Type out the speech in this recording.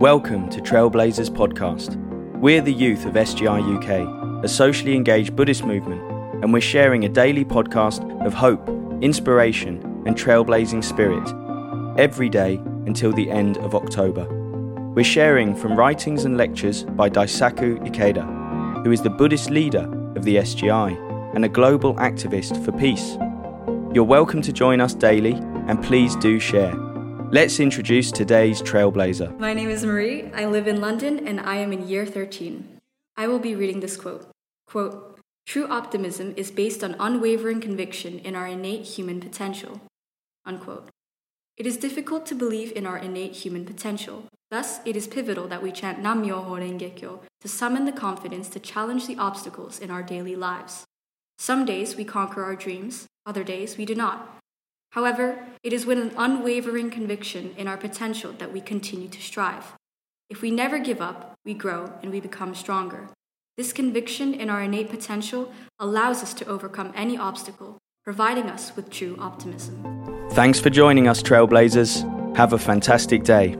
Welcome to Trailblazers Podcast. We're the youth of SGI UK, a socially engaged Buddhist movement, and we're sharing a daily podcast of hope, inspiration, and trailblazing spirit every day until the end of October. We're sharing from writings and lectures by Daisaku Ikeda, who is the Buddhist leader of the SGI and a global activist for peace. You're welcome to join us daily, and please do share. Let's introduce today's trailblazer. My name is Marie. I live in London and I am in year 13. I will be reading this quote. Quote, True optimism is based on unwavering conviction in our innate human potential. Unquote. It is difficult to believe in our innate human potential. Thus, it is pivotal that we chant Nam Myoho Renge Kyo to summon the confidence to challenge the obstacles in our daily lives. Some days we conquer our dreams, other days we do not. However, it is with an unwavering conviction in our potential that we continue to strive. If we never give up, we grow and we become stronger. This conviction in our innate potential allows us to overcome any obstacle, providing us with true optimism. Thanks for joining us, Trailblazers. Have a fantastic day.